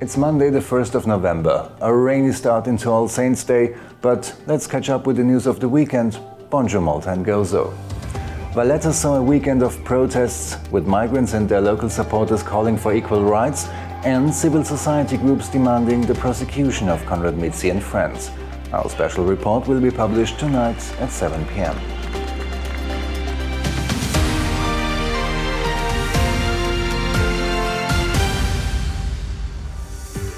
It's Monday, the 1st of November, a rainy start into All Saints' Day, but let's catch up with the news of the weekend. Bonjour, Malta and Gozo. Valletta saw a weekend of protests, with migrants and their local supporters calling for equal rights and civil society groups demanding the prosecution of Konrad Mizzi and friends. Our special report will be published tonight at 7 pm.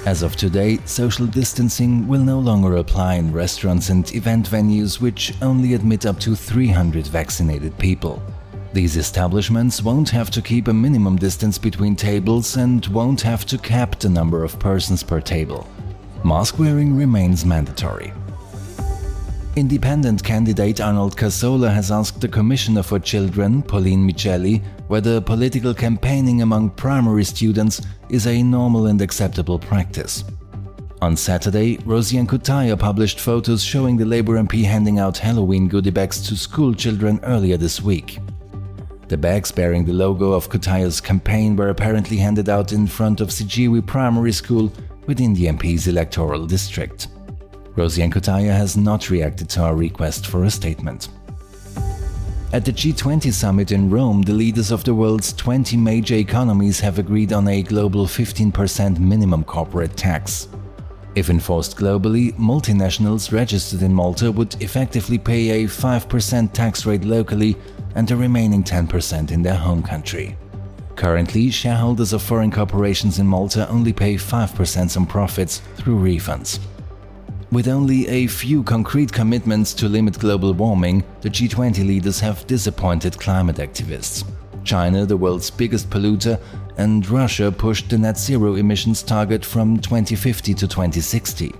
As of today, social distancing will no longer apply in restaurants and event venues which only admit up to 300 vaccinated people. These establishments won't have to keep a minimum distance between tables and won't have to cap the number of persons per table. Mask wearing remains mandatory. Independent candidate Arnold Cassola has asked the Commissioner for Children, Pauline Miceli, whether political campaigning among primary students is a normal and acceptable practice. On Saturday, Rosianne Cutajar published photos showing the Labour MP handing out Halloween goodie bags to school children earlier this week. The bags bearing the logo of Cutajar's campaign were apparently handed out in front of Siggiewi Primary School within the MP's electoral district. Rosianne Cutajar has not reacted to our request for a statement. At the G20 summit in Rome, the leaders of the world's 20 major economies have agreed on a global 15% minimum corporate tax. If enforced globally, multinationals registered in Malta would effectively pay a 5% tax rate locally and the remaining 10% in their home country. Currently, shareholders of foreign corporations in Malta only pay 5% on profits through refunds. With only a few concrete commitments to limit global warming, the G20 leaders have disappointed climate activists. China, the world's biggest polluter, and Russia pushed the net zero emissions target from 2050 to 2060.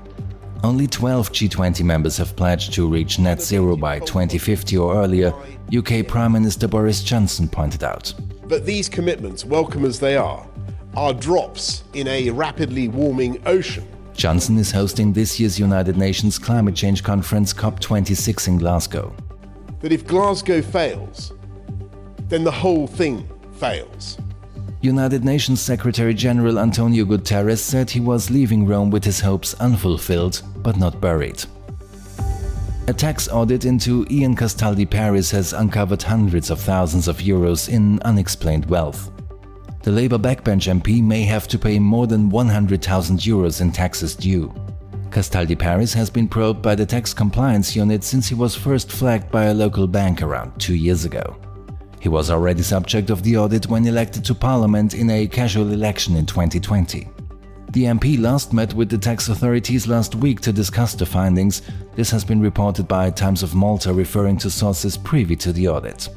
Only 12 G20 members have pledged to reach net zero by 2050 or earlier, UK Prime Minister Boris Johnson pointed out. But these commitments, welcome as they are, are drops in a rapidly warming ocean. Johnson is hosting this year's United Nations Climate Change Conference COP26 in Glasgow. That if Glasgow fails, then the whole thing fails. United Nations Secretary General Antonio Guterres said he was leaving Rome with his hopes unfulfilled but not buried. A tax audit into Ian Castaldi Paris has uncovered hundreds of thousands of euros in unexplained wealth the Labour backbench MP may have to pay more than 100,000 euros in taxes due. Castaldi Paris has been probed by the tax compliance unit since he was first flagged by a local bank around two years ago. He was already subject of the audit when elected to parliament in a casual election in 2020. The MP last met with the tax authorities last week to discuss the findings. This has been reported by Times of Malta referring to sources privy to the audit.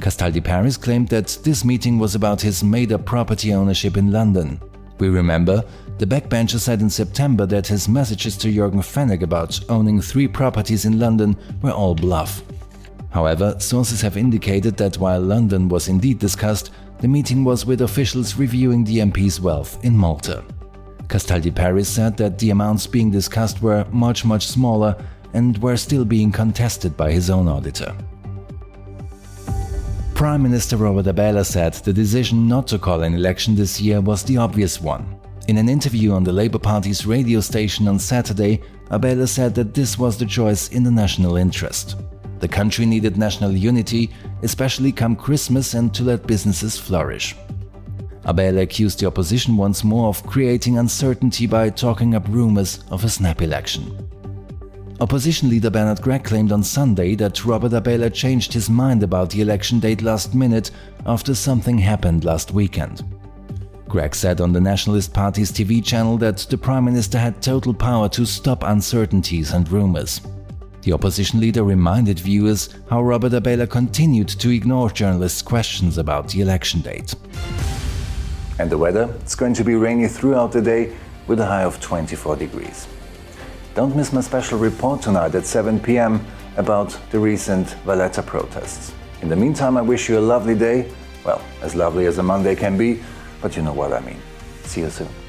Castaldi Paris claimed that this meeting was about his made up property ownership in London. We remember, the backbencher said in September that his messages to Yorgen Fenech about owning three properties in London were all bluff. However, sources have indicated that while London was indeed discussed, the meeting was with officials reviewing the MP's wealth in Malta. Castaldi Paris said that the amounts being discussed were much, much smaller and were still being contested by his own auditor. Prime Minister Robert Abela said the decision not to call an election this year was the obvious one. In an interview on the Labour Party's radio station on Saturday, Abela said that this was the choice in the national interest. The country needed national unity, especially come Christmas, and to let businesses flourish. Abela accused the opposition once more of creating uncertainty by talking up rumors of a snap election. Opposition leader Bernard Grech claimed on Sunday that Robert Abela changed his mind about the election date last minute after something happened last weekend. Grech said on the Nationalist Party's TV channel that the Prime Minister had total power to stop uncertainties and rumors. The opposition leader reminded viewers how Robert Abela continued to ignore journalists' questions about the election date. And the weather? It's going to be rainy throughout the day with a high of 24 degrees. Don't miss my special report tonight at 7 pm about the recent Valletta protests. In the meantime, I wish you a lovely day. Well, as lovely as a Monday can be, but you know what I mean. See you soon.